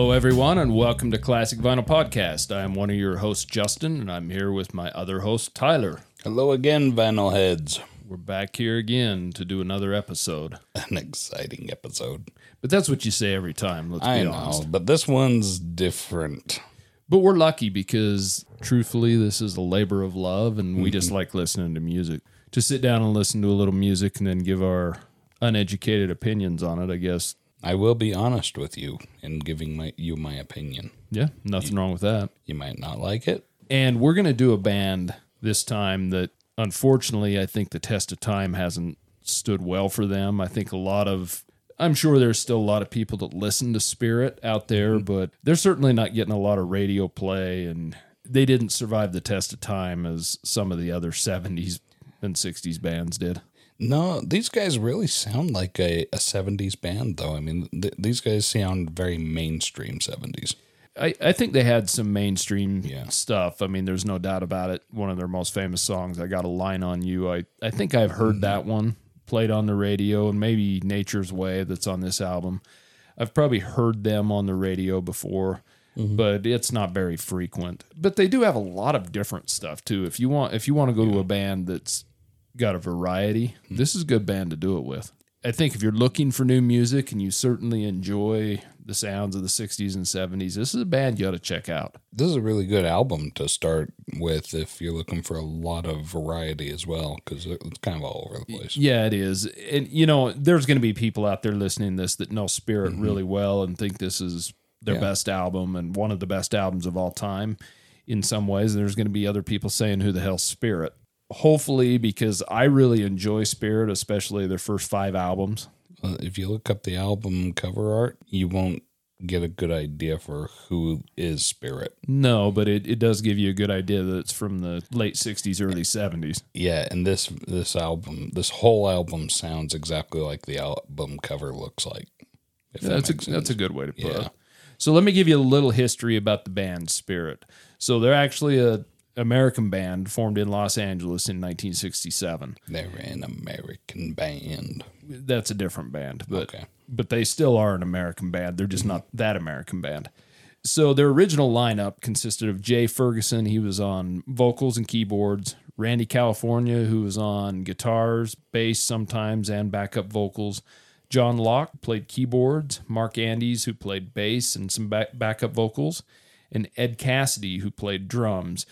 Hello, everyone, and welcome to Classic Vinyl Podcast. I am one of your hosts, Justin, and I'm here with my other host, Tyler. Hello again, vinyl heads. We're back here again to do another episode. An exciting episode. But that's what you say every time, let's I be know, honest. but this one's different. But we're lucky because, truthfully, this is a labor of love, and we just mm-hmm. like listening to music. To sit down and listen to a little music and then give our uneducated opinions on it, I guess. I will be honest with you in giving my you my opinion. Yeah, nothing wrong with that. You might not like it. And we're going to do a band this time that, unfortunately, I think the test of time hasn't stood well for them. I think a lot of, I'm sure there's still a lot of people that listen to Spirit out there, mm-hmm. but they're certainly not getting a lot of radio play. And they didn't survive the test of time as some of the other 70s and 60s bands did. No, these guys really sound like a, a 70s band, though. I mean, th- these guys sound very mainstream 70s. I, I think they had some mainstream Yeah. stuff. I mean, there's no doubt about it. One of their most famous songs, I Got a Line on You. I, I think I've heard mm-hmm. that one played on the radio, and maybe Nature's Way that's on this album. I've probably heard them on the radio before, mm-hmm. but it's not very frequent. But they do have a lot of different stuff too. If you want if you want to go to a band that's got a variety, this is a good band to do it with. I think if you're looking for new music and you certainly enjoy the sounds of the 60s and 70s, this is a band you ought to check out. This is a really good album to start with if you're looking for a lot of variety as well, because it's kind of all over the place. Yeah, it is. And, you know, there's going to be people out there listening to this that know Spirit really well and think this is their Mm-hmm. Yeah. best album and one of the best albums of all time in some ways. And there's going to be other people saying, who the hell's Spirit? Hopefully, because I really enjoy Spirit, especially their first five albums. Uh, if you look up the album cover art, you won't get a good idea for who is Spirit. No, but it, it does give you a good idea that it's from the late 60s, early 70s. Yeah, and this this album, this whole album sounds exactly like the album cover looks like. If that That's a, makes that's a good way to put Yeah. it. So let me give you a little history about the band Spirit. So they're actually a American band formed in Los Angeles in 1967. They're an American band. That's a different band, but Okay. but they still are an American band. They're just mm-hmm. not that American band. So their original lineup consisted of Jay Ferguson, he was on vocals and keyboards, Randy California, who was on guitars, bass sometimes, and backup vocals. John Locke played keyboards, Mark Andes, who played bass and some back- backup vocals, and Ed Cassidy, who played drums.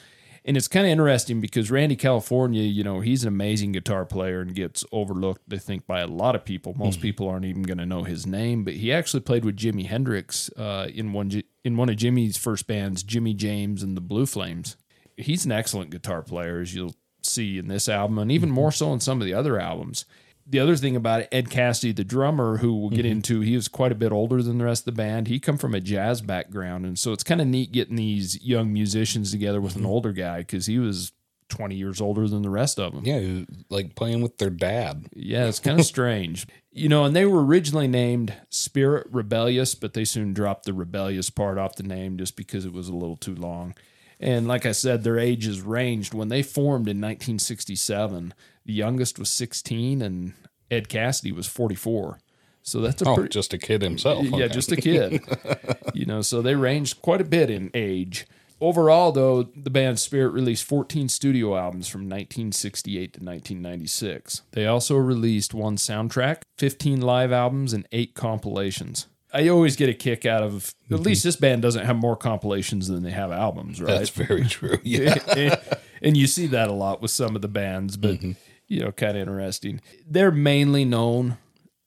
And it's kind of interesting because Randy California, you know, he's an amazing guitar player and gets overlooked, I think, by a lot of people. Most people aren't even going to know his name, but he actually played with Jimi Hendrix uh, in one in one of Jimi's first bands, Jimmy James and the Blue Flames. He's an excellent guitar player, as you'll see in this album, and even more so in some of the other albums. The other thing about it, Ed Cassidy, the drummer, who we'll get mm-hmm. into, he was quite a bit older than the rest of the band. He come from a jazz background, and so it's kind of neat getting these young musicians together with an mm-hmm. older guy because he was 20 years older than the rest of them. Yeah, like playing with their dad. Yeah, it's kind of strange. You know, and they were originally named Spirit Rebellious, but they soon dropped the rebellious part off the name just because it was a little too long. And like I said, their ages ranged. When they formed in 1967, the youngest was 16 and Ed Cassidy was 44. So that's a Oh, pretty, just a kid himself. yeah, okay. just a kid. you know, so they ranged quite a bit in age. Overall, though, the band Spirit released 14 studio albums from 1968 to 1996. They also released one soundtrack, 15 live albums, and eight compilations. I always get a kick out of at least this band doesn't have more compilations than they have albums, right? That's very true. Yeah. and, and you see that a lot with some of the bands, but Mm-hmm. You know, kind of interesting. They're mainly known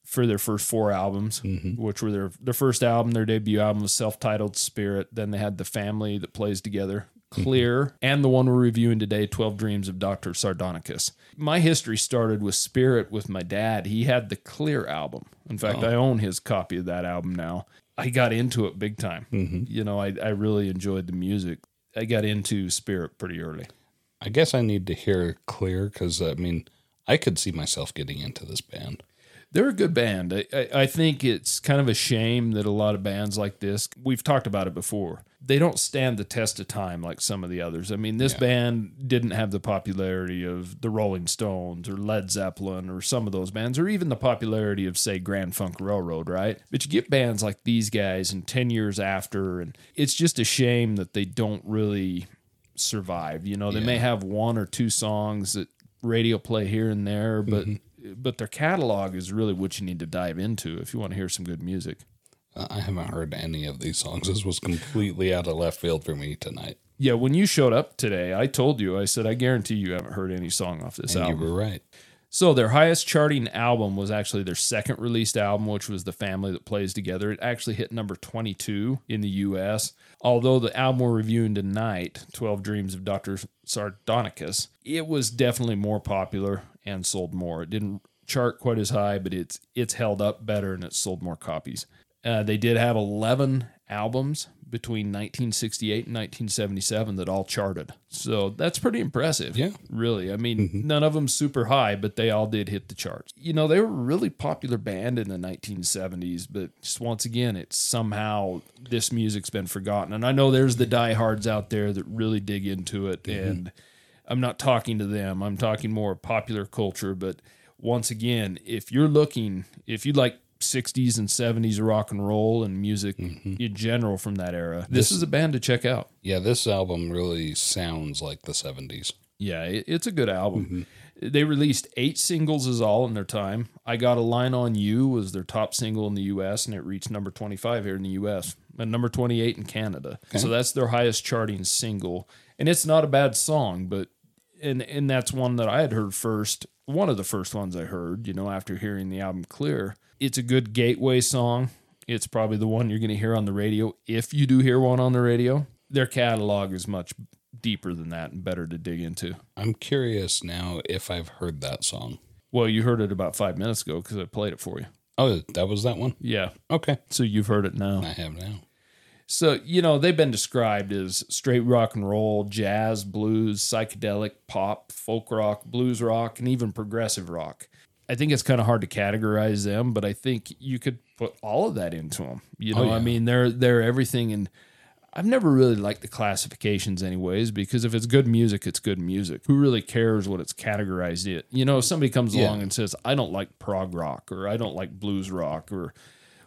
for their first four albums, Mm-hmm. which were their their first album, their debut album was self-titled Spirit. Then they had the family that plays together, Mm-hmm. Clear, and the one we're reviewing today, Twelve Dreams of Doctor Sardonicus. My history started with Spirit with my dad. He had the Clear album. In fact, Oh. I own his copy of that album now. I got into it big time. Mm-hmm. You know, I, I really enjoyed the music. I got into Spirit pretty early. I guess I need to hear clear because I mean, I could see myself getting into this band. They're a good band. I, I, I think it's kind of a shame that a lot of bands like this, we've talked about it before, they don't stand the test of time like some of the others. I mean, this band didn't have the popularity of the Rolling Stones or Led Zeppelin or some of those bands, or even the popularity of, say, Grand Funk Railroad, right? But you get bands like these guys and 10 years after, and it's just a shame that they don't really survive. You know, they may have one or two songs that radio play here and there, but mm-hmm. but their catalog is really what you need to dive into if you want to hear some good music. I haven't heard any of these songs. This was completely out of left field for me tonight. Yeah, when you showed up today, I told you, I said, I guarantee you haven't heard any song off this And album. you were right. So their highest charting album was actually their second released album, which was The Family That Plays Together. It actually hit number 22 in the US. Although the album we're reviewing tonight, 12 Dreams of Dr. Sardonicus, it was definitely more popular and sold more. It didn't chart quite as high, but it's it's held up better and it sold more copies. Uh, they did have 11 albums between 1968 and 1977 that all charted. So that's pretty impressive. Yeah. Really. I mean, mm-hmm. none of them super high, but they all did hit the charts. You know, they were a really popular band in the 1970s, but just once again, it's somehow this music's been forgotten. And I know there's the diehards out there that really dig into it. Mm-hmm. And I'm not talking to them, I'm talking more popular culture. But once again, if you're looking, if you'd like 60s and 70s rock and roll and music mm-hmm. in general from that era, this, is a band to check out. Yeah, this album really sounds like the 70s. Yeah, it, it's a good album. Mm-hmm. They released eight singles is all in their time. I Got a Line on You was their top single in the US and it reached number 25 here in the US and number 28 in Canada. So that's their highest charting single. And it's not a bad song, but and and that's one that I had heard first, one of the first ones I heard, you know, after hearing the album Clear. It's a good gateway song. It's probably the one you're going to hear on the radio if you do hear one on the radio. Their catalog is much deeper than that and better to dig into. I'm curious now if I've heard that song. Well, you heard it about five minutes ago because I played it for you. Oh, that was that one? Yeah. Okay. So you've heard it now. I have now. So, you know, they've been described as straight rock and roll, jazz, blues, psychedelic, pop, folk rock, blues rock, and even progressive rock. I think it's kind of hard to categorize them, but I think you could put all of that into them. You oh, know, I yeah. mean, they're they're everything and I've never really liked the classifications anyways because if it's good music, it's good music. Who really cares what it's categorized it? You know, if somebody comes Yeah. along and says, "I don't like prog rock" or "I don't like blues rock" or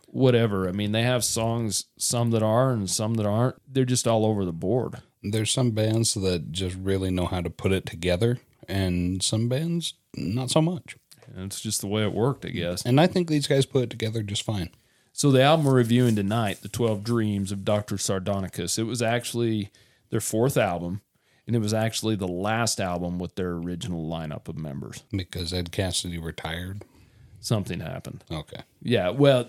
whatever. I mean, they have songs, some that are and some that aren't. They're just all over the board. There's some bands that just really know how to put it together, and some bands not so much. It's just the way it worked, I guess. And I think these guys put it together just fine. So the album we're reviewing tonight, The 12 Dreams of Dr. Sardonicus, it was actually their fourth album, and it was actually the last album with their original lineup of members. Because Ed Cassidy retired. Something happened. Okay. Yeah, well,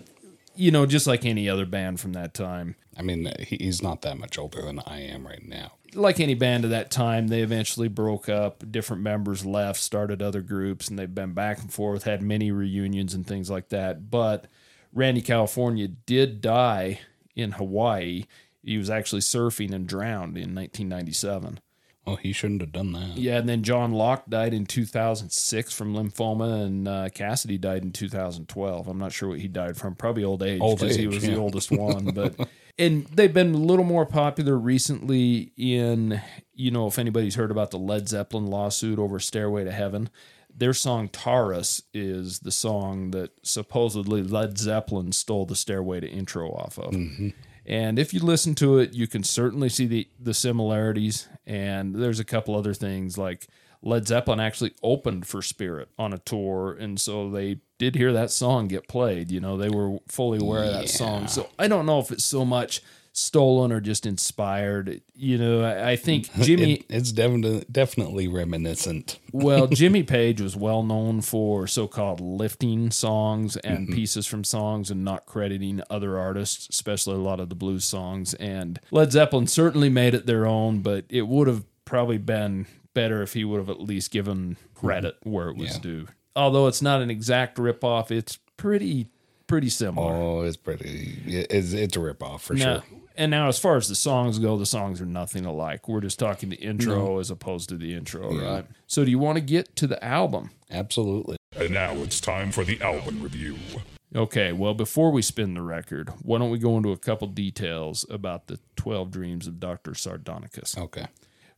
you know, just like any other band from that time, I mean, he's not that much older than I am right now. like any band of that time, they eventually broke up. Different members left, started other groups, and they've been back and forth, had many reunions and things like that. But Randy California did die in Hawaii. He was actually surfing and drowned in 1997. Oh, he shouldn't have done that. Yeah, and then John Locke died in 2006 from lymphoma, and uh, Cassidy died in 2012. I'm not sure what he died from. Probably old age because he was the oldest one. But and they've been a little more popular recently. In you know, if anybody's heard about the Led Zeppelin lawsuit over "Stairway to Heaven," their song "Taurus" is the song that supposedly Led Zeppelin stole the "Stairway to" intro off of. Mm-hmm. And if you listen to it, you can certainly see the, the similarities. And there's a couple other things like Led Zeppelin actually opened for Spirit on a tour. And so they did hear that song get played. You know, they were fully aware of that song. So I don't know if it's so much stolen or just inspired. You know, I, I think Jimmy. It- it's definitely definitely reminiscent. Well, Jimmy Page was well known for so-called lifting songs and mm-hmm. pieces from songs and not crediting other artists, especially a lot of the blues songs. And Led Zeppelin certainly made it their own, but it would have probably been better if he would have at least given credit mm-hmm. where it was Yeah. due. Although it's not an exact ripoff, it's pretty pretty similar. Oh, it's pretty. It's it's a ripoff for Now, sure. and now, as far as the songs go, the songs are nothing alike. We're just talking the intro as opposed to the intro, right? So, do you want to get to the album? Absolutely. And now it's time for the album review. Okay, well, before we spin the record, why don't we go into a couple details about the 12 Dreams of Dr. Sardonicus? Okay.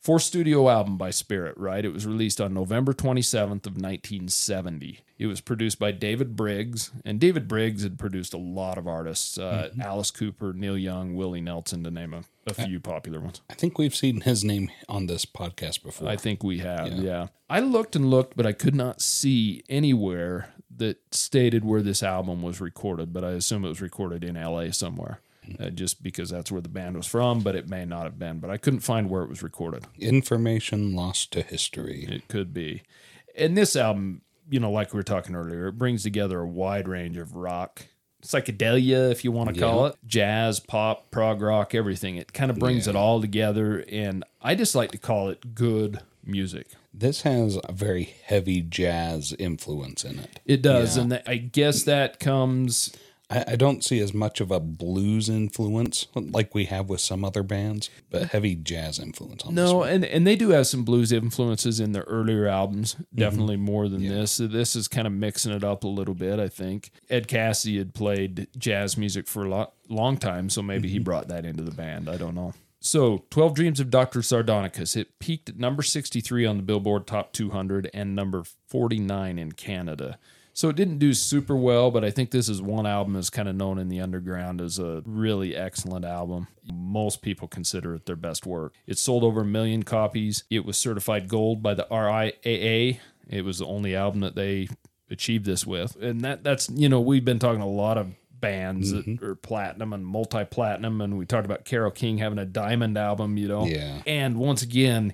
Fourth studio album by Spirit, right? It was released on November 27th of 1970. It was produced by David Briggs, and David Briggs had produced a lot of artists, uh, Alice Cooper, Neil Young, Willie Nelson, to name a, a few popular ones. I think we've seen his name on this podcast before. I think we have, yeah. I looked and looked, but I could not see anywhere that stated where this album was recorded, but I assume it was recorded in LA somewhere. Uh, just because that's where the band was from, but it may not have been. But I couldn't find where it was recorded. Information lost to history. It could be. And this album, you know, like we were talking earlier, it brings together a wide range of rock, psychedelia, if you want to call it, jazz, pop, prog rock, everything. It kind of brings it all together. And I just like to call it good music. This has a very heavy jazz influence in it. It does. Yeah. And I guess that comes. I, I don't see as much of a blues influence like we have with some other bands, but heavy jazz influence on this No, and, and they do have some blues influences in their earlier albums, mm-hmm. definitely more than this. So this is kind of mixing it up a little bit, I think. Ed Cassidy had played jazz music for a lot, long time, so maybe he mm-hmm. brought that into the band. I don't know. So, 12 Dreams of Dr. Sardonicus. It peaked at number 63 on the Billboard Top 200 and number 49 in Canada. So it didn't do super well, but I think this is one album that's kind of known in the underground as a really excellent album. Most people consider it their best work. It sold over a million copies. It was certified gold by the RIAA. It was the only album that they achieved this with. And that that's, you know, we've been talking a lot of bands that mm-hmm. are platinum and multi-platinum and we talked about Carole King having a diamond album, you know. Yeah. And once again,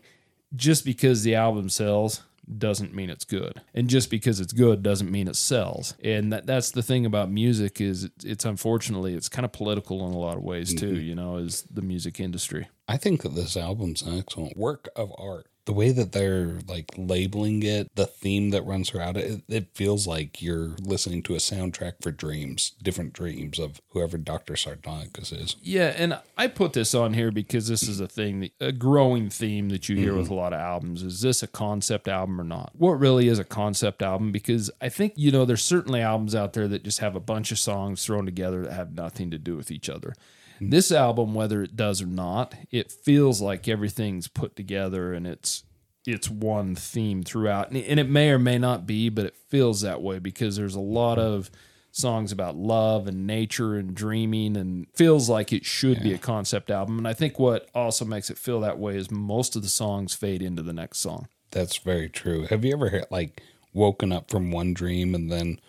just because the album sells doesn't mean it's good. And just because it's good doesn't mean it sells. And that, that's the thing about music is it's, it's unfortunately it's kind of political in a lot of ways too mm-hmm. you know is the music industry. I think that this album's an excellent work of art. The way that they're like labeling it, the theme that runs throughout it, it, feels like you're listening to a soundtrack for dreams, different dreams of whoever Dr. Sardonicus is. yeah and i put this on here because this is a thing that, a growing theme that you hear with mm-hmm. a lot of albums is this a concept album or not what really is a concept album because i think you know there's certainly albums out there that just have a bunch of songs thrown together that have nothing to do with each other Mm-hmm. This album, whether it does or not, it feels like everything's put together and it's it's one theme throughout. And it may or may not be, but it feels that way because there's a lot of songs about love and nature and dreaming and feels like it should be a concept album. And I think what also makes it feel that way is most of the songs fade into the next song. That's very true. Have you ever like woken up from one dream and then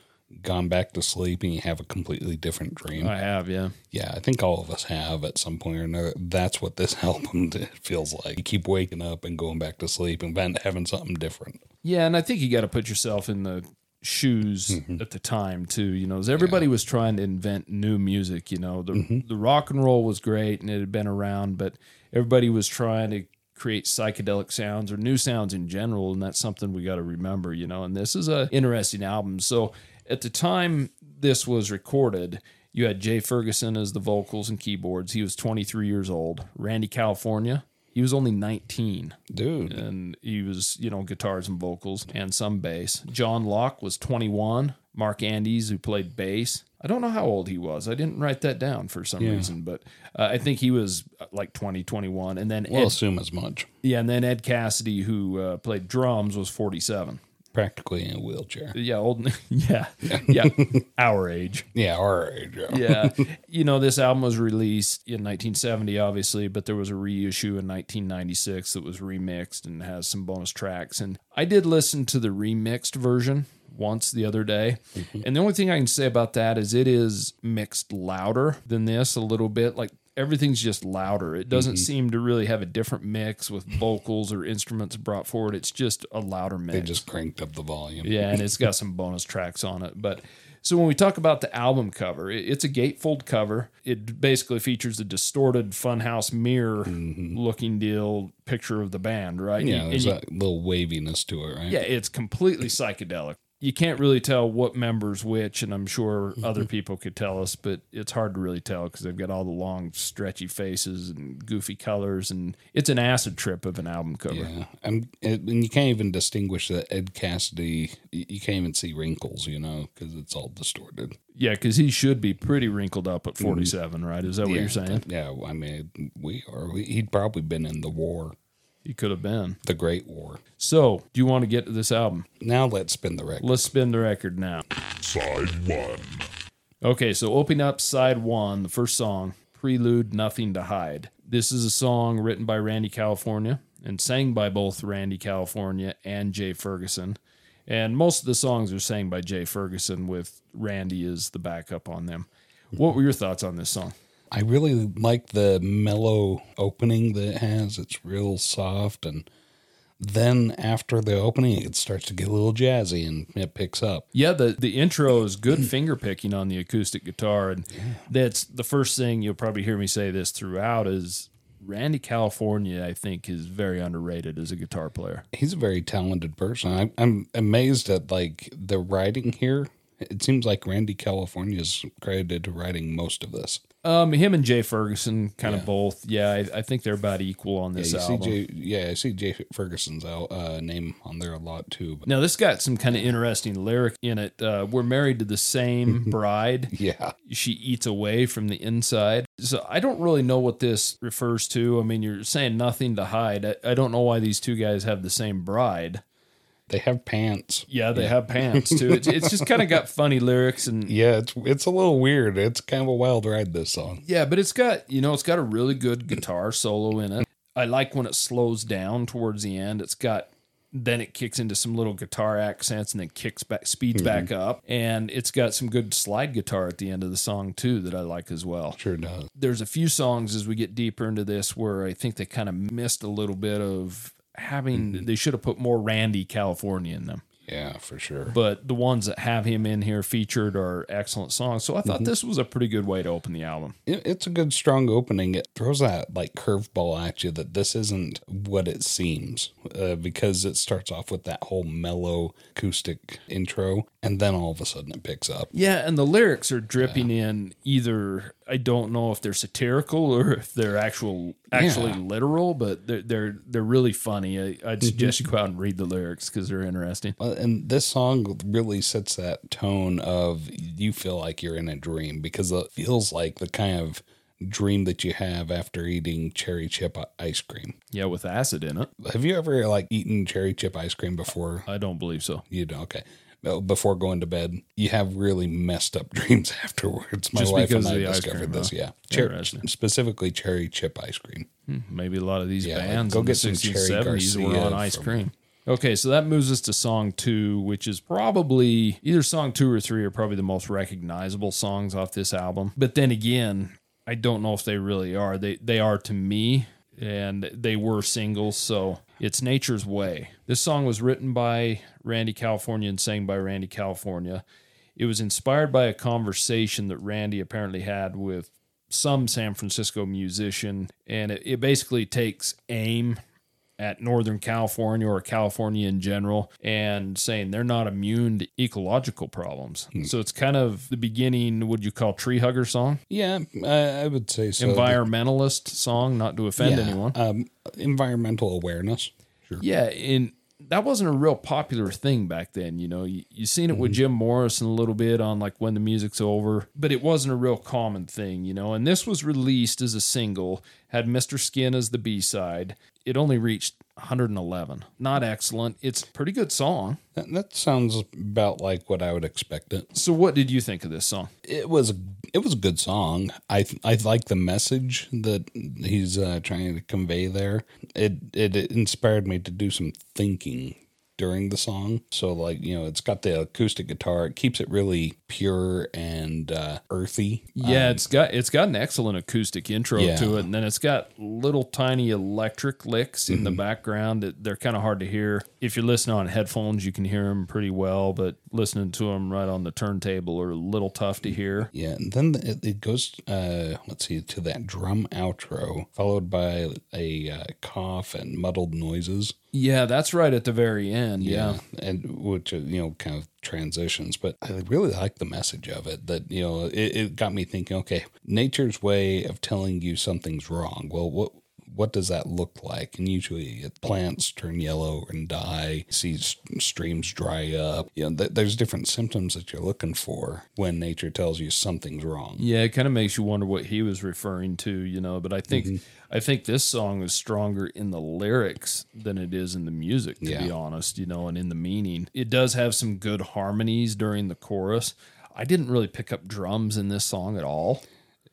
gone back to sleep and you have a completely different dream? I have, yeah. Yeah, I think all of us have at some point or another. That's what this album feels like. You keep waking up and going back to sleep and then having something different. Yeah, and I think you got to put yourself in the shoes Mm-hmm. at the time too. You know, everybody was trying to invent new music. You know, the Mm-hmm. the rock and roll was great and it had been around, but everybody was trying to create psychedelic sounds or new sounds in general, and that's something we got to remember. You know, and this is a interesting album. So at the time this was recorded. You had Jay Ferguson as the vocals and keyboards. He was 23 years old. Randy California, he was only 19 Dude, and he was, you know, guitars and vocals and some bass. John Locke was 21. Mark Andes, who played bass. I don't know how old he was. I didn't write that down for some reason, but uh, I think he was uh, like 20, 21. And then we'll Ed, assume as much. yeah, and then Ed Cassidy, who uh, played drums, was 47. Practically in a wheelchair. Yeah, old. Yeah, yeah, our age. Yeah, our age. Yeah. yeah. You know, this album was released in 1970, obviously, but there was a reissue in 1996 that was remixed and has some bonus tracks. And I did listen to the remixed version once the other day. Mm-hmm. And the only thing I can say about that is it is mixed louder than this a little bit. Like everything's just louder. It doesn't mm-hmm. seem to really have a different mix with vocals or instruments brought forward. It's just a louder mix. They just cranked up the volume. Yeah, and it's got some bonus tracks on it. But so when we talk about the album cover, it's a gatefold cover. It basically features a distorted funhouse mirror mm-hmm. looking deal picture of the band, right? Yeah, And there's you- that little waviness to it, right? yeah, it's completely psychedelic. You can't really tell what member's which, and I'm sure other people could tell us, but it's hard to really tell because they've got all the long, stretchy faces and goofy colors, and it's an acid trip of an album cover. Yeah, and, and you can't even distinguish that Ed Cassidy. You can't even see wrinkles, you know, because it's all distorted. Yeah, because he should be pretty wrinkled up at mm. 47, right? Is that what yeah, you're saying? Yeah, I mean, we are. We, he'd probably been in the war, He could have been. the Great War. So, do you want to get to this album? Now let's spin the record. Let's spin the record now. Side 1. Okay, so opening up side one, the first song, Prelude Nothing to Hide. This is a song written by Randy California and sang by both Randy California and Jay Ferguson. And most of the songs are sang by Jay Ferguson with Randy as the backup on them. What were your thoughts on this song? I really like the mellow opening that it has. It's real soft, and then after the opening, it starts to get a little jazzy and it picks up. Yeah, the, the intro is good finger picking on the acoustic guitar. And that's the first thing you'll probably hear me say this throughout is Randy California, I think, is very underrated as a guitar player. He's a very talented person. I, I'm amazed at like the writing here. It seems like Randy California is credited to writing most of this. Um, him and Jay Ferguson, kind of both. Yeah, I, I think they're about equal on this see album. Jay, yeah, I see Jay Ferguson's uh, name on there a lot too. But now this got some kind of interesting lyric in it. Uh, we're married to the same bride. yeah, She eats away from the inside. So I don't really know what this refers to. I mean, you're saying nothing to hide. I, I don't know why these two guys have the same bride. They have pants. Yeah, they have pants too. It's, it's just kind of got funny lyrics and Yeah, it's it's a little weird. It's kind of a wild ride. This song. Yeah, but it's got you know it's got a really good guitar solo in it. I like when it slows down towards the end. It's got then it kicks into some little guitar accents and then kicks back speeds mm-hmm. back up and it's got some good slide guitar at the end of the song too that I like as well. Sure does. There's a few songs as we get deeper into this where I think they kind of missed a little bit of having they should have put more Randy California in them Yeah, for sure. but the ones that have him in here featured are excellent songs. So I thought this was a pretty good way to open the album. It, it's a good strong opening. It throws that like curveball at you that this isn't what it seems uh, because it starts off with that whole mellow acoustic intro, and then all of a sudden it picks up. Yeah, and the lyrics are dripping in either I don't know if they're satirical or if they're actual actually Yeah. literal, but they're they're they're really funny. I, I'd suggest you go out and read the lyrics because they're interesting. Uh, And this song really sets that tone of you feel like you're in a dream because it feels like the kind of dream that you have after eating cherry chip ice cream. Yeah, with acid in it. Have you ever like eaten cherry chip ice cream before? I don't believe so. You don't. okay. No, Before going to bed, you have really messed up dreams afterwards. My Just wife and I discovered cream, this. huh? Yeah, Cher- specifically cherry chip ice cream. Hmm, maybe a lot of these Yeah, like, bands go in get the some 60s, Cherry 70s were on ice from- cream. Okay, so that moves us to song two, which is probably either song two or three are probably the most recognizable songs off this album. But then again, I don't know if they really are. They they are to me, and they were singles, so it's Nature's Way. This song was written by Randy California and sang by Randy California. It was inspired by a conversation that Randy apparently had with some San Francisco musician, and it, it basically takes aim at Northern California or California in general and saying they're not immune to ecological problems. So it's kind of the beginning, would you call tree hugger song? Yeah, I, I would say so. Environmentalist song, not to offend Yeah, anyone. Um, environmental awareness. Sure. Yeah, and that wasn't a real popular thing back then. You know, you, you seen it with mm-hmm. Jim Morrison a little bit on like when the music's over, but it wasn't a real common thing. You know, and this was released as a single, had Mr. Skin as the B side. It only reached 111. Not excellent. It's a pretty good song. That, that sounds about like what I would expect it. So, what did you think of this song? It was it was a good song. I I like the message that he's uh, trying to convey there. It it inspired me to do some thinking during the song. So like you know, it's got the acoustic guitar. It keeps it really pure and uh, earthy. Yeah, it's got it's got an excellent acoustic intro Yeah. to it, and then it's got little tiny electric licks in the background. that They're kind of hard to hear if you're listening on headphones. You can hear them pretty well, but listening to them right on the turntable are a little tough to hear. Yeah, and then it, it goes, uh, let's see, to that drum outro, followed by a uh, cough and muddled noises. Yeah, that's right at the very end. Yeah. and which uh, you know kind of transitions. But I really like the message of it. That you know, it, it got me thinking. Okay, nature's way of telling you something's wrong. Well, what what does that look like? And usually, plants turn yellow and die. See streams dry up. You know, th- there's different symptoms that you're looking for when nature tells you something's wrong. Yeah, it kind of makes you wonder what he was referring to, you know. But I think Mm-hmm. I think this song is stronger in the lyrics than it is in the music, to be honest, you know, and in the meaning. It does have some good harmonies during the chorus. I didn't really pick up drums in this song at all.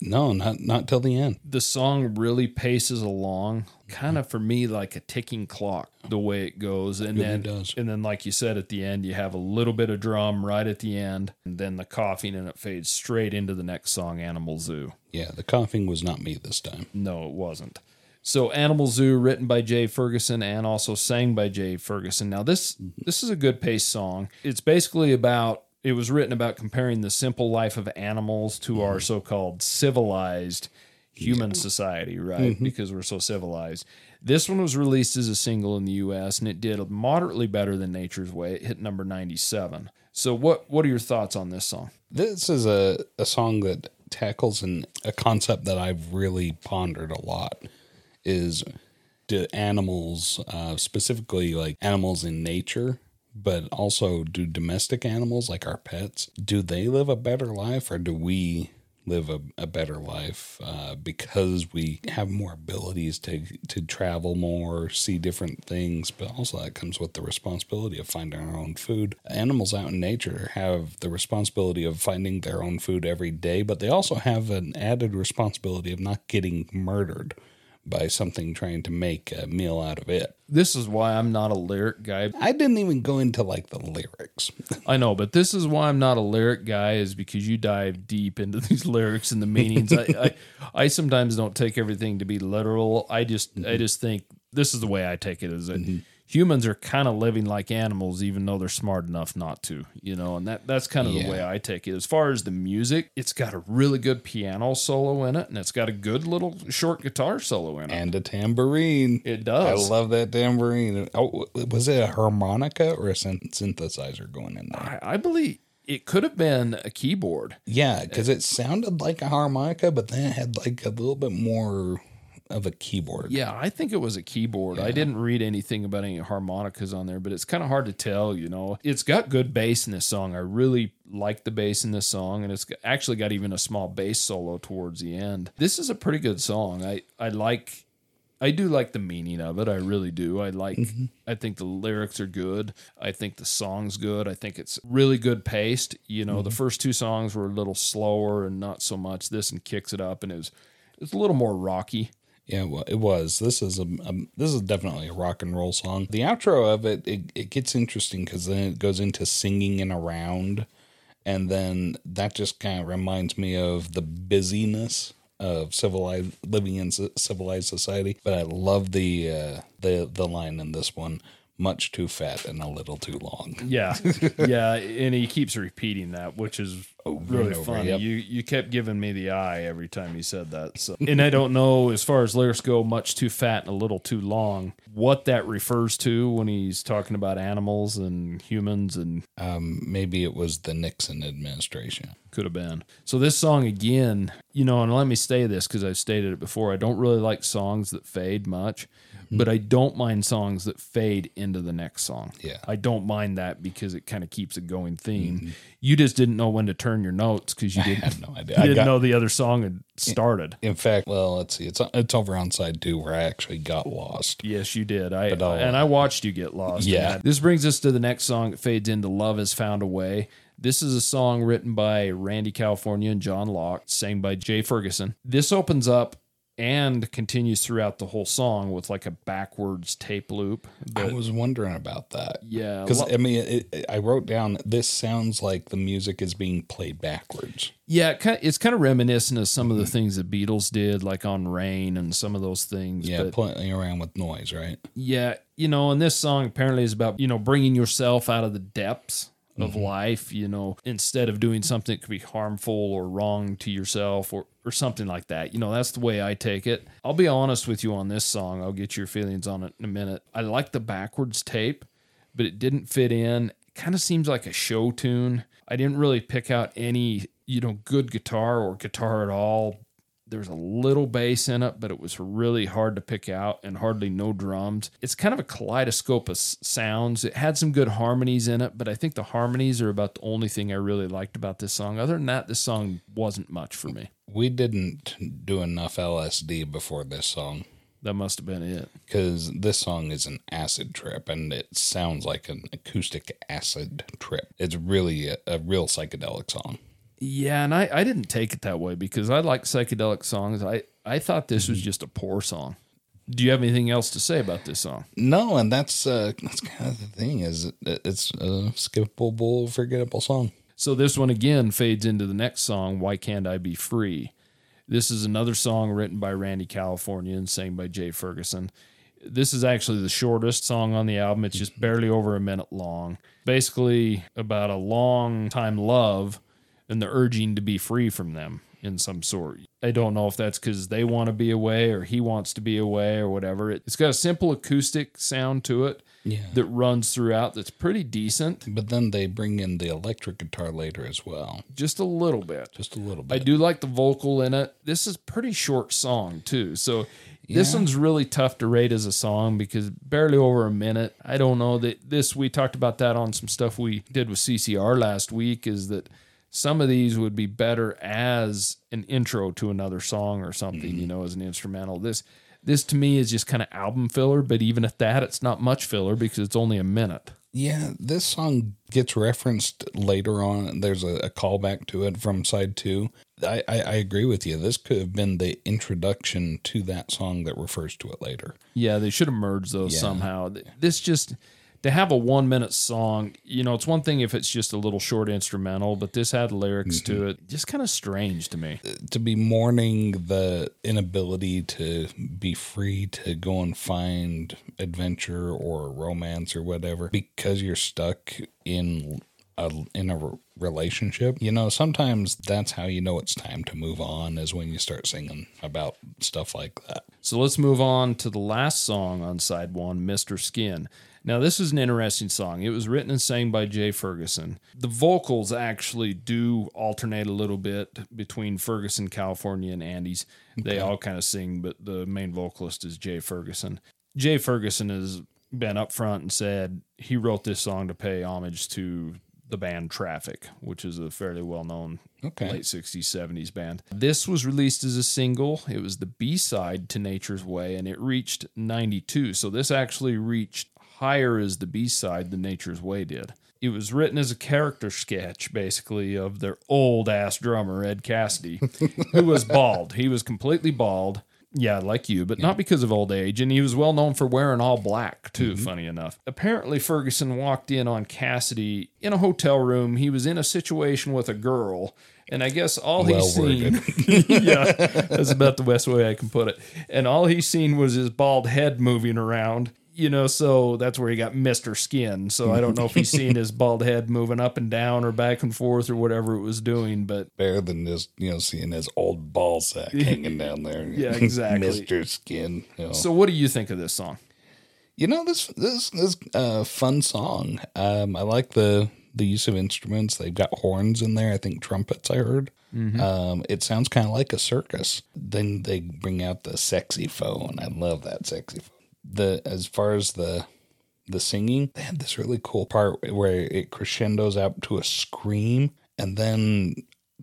No, not not till the end. The song really paces along, kind of for me like a ticking clock, the way it goes. And really then does. and then like you said at the end, you have a little bit of drum right at the end, and then the coughing and it fades straight into the next song, Animal Zoo. Yeah, the coughing was not me this time. No, it wasn't. So Animal Zoo, written by Jay Ferguson and also sang by Jay Ferguson. Now this this is a good pace song. It's basically about it was written about comparing the simple life of animals to our so-called civilized human society, right? Because we're so civilized. This one was released as a single in the US and it did moderately better than Nature's Way. It hit number 97. So what what are your thoughts on this song? This is a, a song that tackles an, a concept that I've really pondered a lot is do animals, uh, specifically like animals in nature, but also do domestic animals like our pets, do they live a better life or do we live a, a better life uh, because we have more abilities to to travel more, see different things, but also that comes with the responsibility of finding our own food. Animals out in nature have the responsibility of finding their own food every day, but they also have an added responsibility of not getting murdered by something trying to make a meal out of it. This is why I'm not a lyric guy. I didn't even go into like the lyrics. I know, but this is why I'm not a lyric guy, is because you dive deep into these lyrics and the meanings. I, I, I sometimes don't take everything to be literal. I just, I just think this is the way I take it: is that mm-hmm. Humans are kind of living like animals, even though they're smart enough not to, you know. And that that's kind of the way I take it. As far as the music, it's got a really good piano solo in it, and it's got a good little short guitar solo in it. and a tambourine. it does I love that tambourine. Oh, was it a harmonica or a synthesizer going in there? I, I believe it could have been a keyboard. Yeah, because it sounded like a harmonica, but then it had like a little bit more of a keyboard. Yeah, I think it was a keyboard. I didn't read anything about any harmonicas on there, but it's kind of hard to tell, you know. It's got good bass in this song. I really like the bass in this song, and it's actually got even a small bass solo towards the end. This is a pretty good song. I I like I do like the meaning of it. I really do. I like mm-hmm. I think the lyrics are good. I think the song's good. I think it's really good paced. You know, the mm-hmm. first two songs were a little slower and not so much. This and kicks it up and it was it's a little more rocky. Yeah, well, it was. This is a, a this is definitely a rock and roll song. The outro of it it, it gets interesting because then it goes into singing and around, and then that just kind of reminds me of the busyness of civilized living in civilized society. But I love the uh, the the line in this one: "Much too fat and a little too long." Yeah, yeah, and he keeps repeating that, which is really and over, funny. yep. You you kept giving me the eye every time you said that. So, and I don't know as far as lyrics go, much too fat and a little too long. What that refers to when he's talking about animals and humans, and Um, maybe it was the Nixon administration. could have been. So this song again, you know, and let me say this because I've stated it before. I don't really like songs that fade much, but I don't mind songs that fade into the next song. Yeah. I don't mind that because it kind of keeps a going theme. Mm-hmm. You just didn't know when to turn your notes because you didn't. no idea. You I didn't got- know the other song had started. In fact, well, let's see. It's it's over on side two where I actually got lost. Yes, you did. I I'll- uh, and I watched you get lost. Yeah. This brings us to the next song. It fades into "Love Has Found a Way." This is a song written by Randy California and John Locke, sang by Jay Ferguson. This opens up and continues throughout the whole song with like a backwards tape loop. I was wondering about that. yeah, Because lo- I mean, it, it- I wrote down this sounds like the music is being played backwards. yeah, it kind it's kind of reminiscent of some of the things the Beatles did, like on Rain and some of those things. Yeah, but playing around with noise, right? Yeah, you know, and this song apparently is about, you know, bringing yourself out of the depths of mm-hmm. life, you know, instead of doing something that could be harmful or wrong to yourself or, or something like that. You know, that's the way I take it. I'll be honest with you on this song. I'll get your feelings on it in a minute. I like the backwards tape, but it didn't fit in. It kind of seems like a show tune. I didn't really pick out any, you know, good guitar or guitar at all there's a little bass in it, but it was really hard to pick out and hardly no drums. It's kind of a kaleidoscope of sounds. It had some good harmonies in it, but I think the harmonies are about the only thing I really liked about this song. Other than that, this song wasn't much for me. We didn't do enough LSD before this song That must have been it. because this song is an acid trip and it sounds like an acoustic acid trip. It's really a, a real psychedelic song. Yeah, and I, I didn't take it that way because I like psychedelic songs. I, I thought this was just a poor song. Do you have anything else to say about this song? No, and that's uh, that's kind of the thing is it, it's a skippable, forgettable song. So this one again fades into the next song, Why Can't I Be Free? This is another song written by Randy California and sang by Jay Ferguson. This is actually the shortest song on the album. It's just barely over a minute long. Basically about a long time love and the urging to be free from them in some sort. I don't know if that's because they want to be away or he wants to be away or whatever. It's got a simple acoustic sound to it Yeah. that runs throughout that's pretty decent, But then they bring in the electric guitar later as well, just a little bit. just a little bit. I do like the vocal in it. This is pretty short song too. So this one's really tough to rate as a song because barely over a minute. I don't know that this we talked about that on some stuff we did with CCR last week is that some of these would be better as an intro to another song or something, you mm-hmm. know, as an instrumental. This this to me is just kind of album filler, but even at that it's not much filler because it's only a minute. Yeah, this song gets referenced later on. There's a, a callback to it from side two. I, I, I agree with you. This could have been the introduction to that song that refers to it later. Yeah, they should have merged those Yeah. somehow. This just to have a one minute song, you know, it's one thing if it's just a little short instrumental, but this had lyrics to mm-hmm. it. Just kind of strange to me. Uh, to be mourning the inability to be free to go and find adventure or romance or whatever because you're stuck in a in a relationship. You know, sometimes that's how you know it's time to move on is when you start singing about stuff like that. So let's move on to the last song on side one, Mr. Skin. Now, this is an interesting song. It was written and sang by Jay Ferguson. The vocals actually do alternate a little bit between Ferguson, California, and Andes. They all kind of sing, but the main vocalist is Jay Ferguson. Jay Ferguson has been upfront and said he wrote this song to pay homage to the band Traffic, which is a fairly well known Okay. late 60s, 70s band. This was released as a single. It was the B side to Nature's Way, and it reached 92. So this actually reached higher as the B side than Nature's Way did. It was written as a character sketch, basically, of their old ass drummer, Ed Cassidy, who was bald. He was completely bald. Yeah, like you, but not because of old age. And he was well known for wearing all black, too, mm-hmm. funny enough. Apparently, Ferguson walked in on Cassidy in a hotel room. He was in a situation with a girl. And I guess all Well he's seen, yeah, that's about the best way I can put it. And all he's seen was his bald head moving around, you know. So that's where he got Mister Skin. So I don't know if he's seen his bald head moving up and down or back and forth or whatever it was doing, but Better than just, you know, seeing his old ball sack hanging down there. Yeah, exactly. Mr. Skin. You know. so what do you think of this song? You know this this this uh, fun song. Um, I like the the use of instruments. They've got horns in there. I think trumpets. I heard. Um, it sounds kind of like a circus. Then they bring out the sexy phone. I love that sexy phone. The as far as the the singing, they had this really cool part where it crescendos out to a scream and then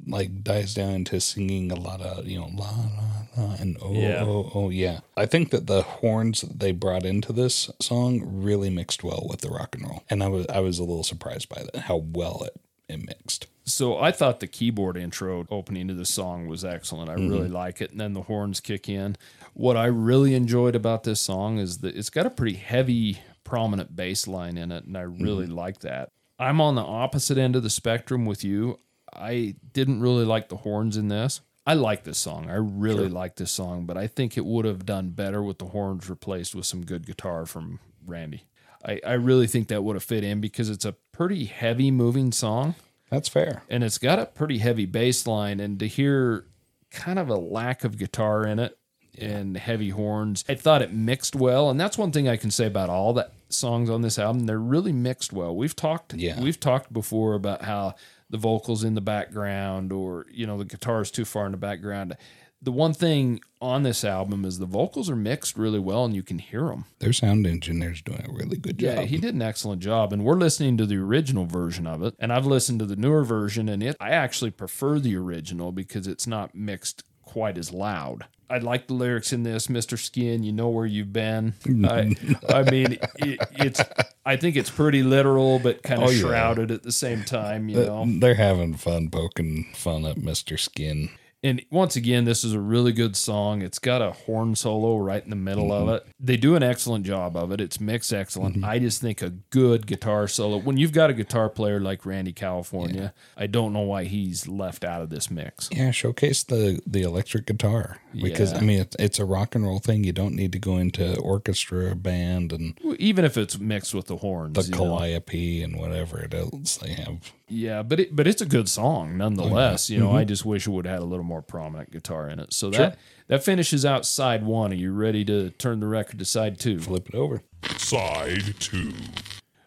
like dies down into singing a lot of you know la la la and oh Yeah. oh oh yeah. I think that the horns that they brought into this song really mixed well with the rock and roll, and I was I was a little surprised by that how well it it mixed. So I thought the keyboard intro opening to the song was excellent. I mm-hmm. really like it, and then the horns kick in. What I really enjoyed about this song is that it's got a pretty heavy, prominent bass line in it, and I really mm-hmm. like that. I'm on the opposite end of the spectrum with you. I didn't really like the horns in this. I like this song. I really like this song, but I think it would have done better with the horns replaced with some good guitar from Randy. I, I really think that would have fit in because it's a pretty heavy moving song That's fair. and it's got a pretty heavy bass line and to hear kind of a lack of guitar in it and heavy horns. I thought it mixed well and that's one thing i can say about all the songs on this album. They're really mixed well. We've talked Yeah. we've talked before about how the vocals in the background or you know the guitar is too far in the background. The one thing on this album is the vocals are mixed really well and you can hear them Their sound engineer's doing a really good job. yeah, he did an excellent job, and we're listening to the original version of it, and I've listened to the newer version, and it I actually prefer the original because it's not mixed quite as loud. I like the lyrics in this, Mister Skin. You know where you've been. I, I mean, it, it's. I think it's pretty literal, but kind of Oh, yeah. shrouded at the same time. You uh, know, They're having fun poking fun at Mr. Skin. And once again, this is a really good song. It's got a horn solo right in the middle of mm-hmm. it. They do an excellent job of it. It's mixed excellent. Mm-hmm. I just think a good guitar solo. When you've got a guitar player like Randy California, I don't know why he's left out of this mix. Yeah, showcase the the electric guitar because Yeah. I mean it's, it's a rock and roll thing. You don't need to go into orchestra band and Even if it's mixed with the horns. the you know. calliope and whatever it else they have. Yeah, but it, but it's a good song nonetheless. You know, Mm-hmm. I just wish it would have had a little more prominent guitar in it. So that that finishes out side one. Are you ready to turn the record to side two? Flip it over. Side 2.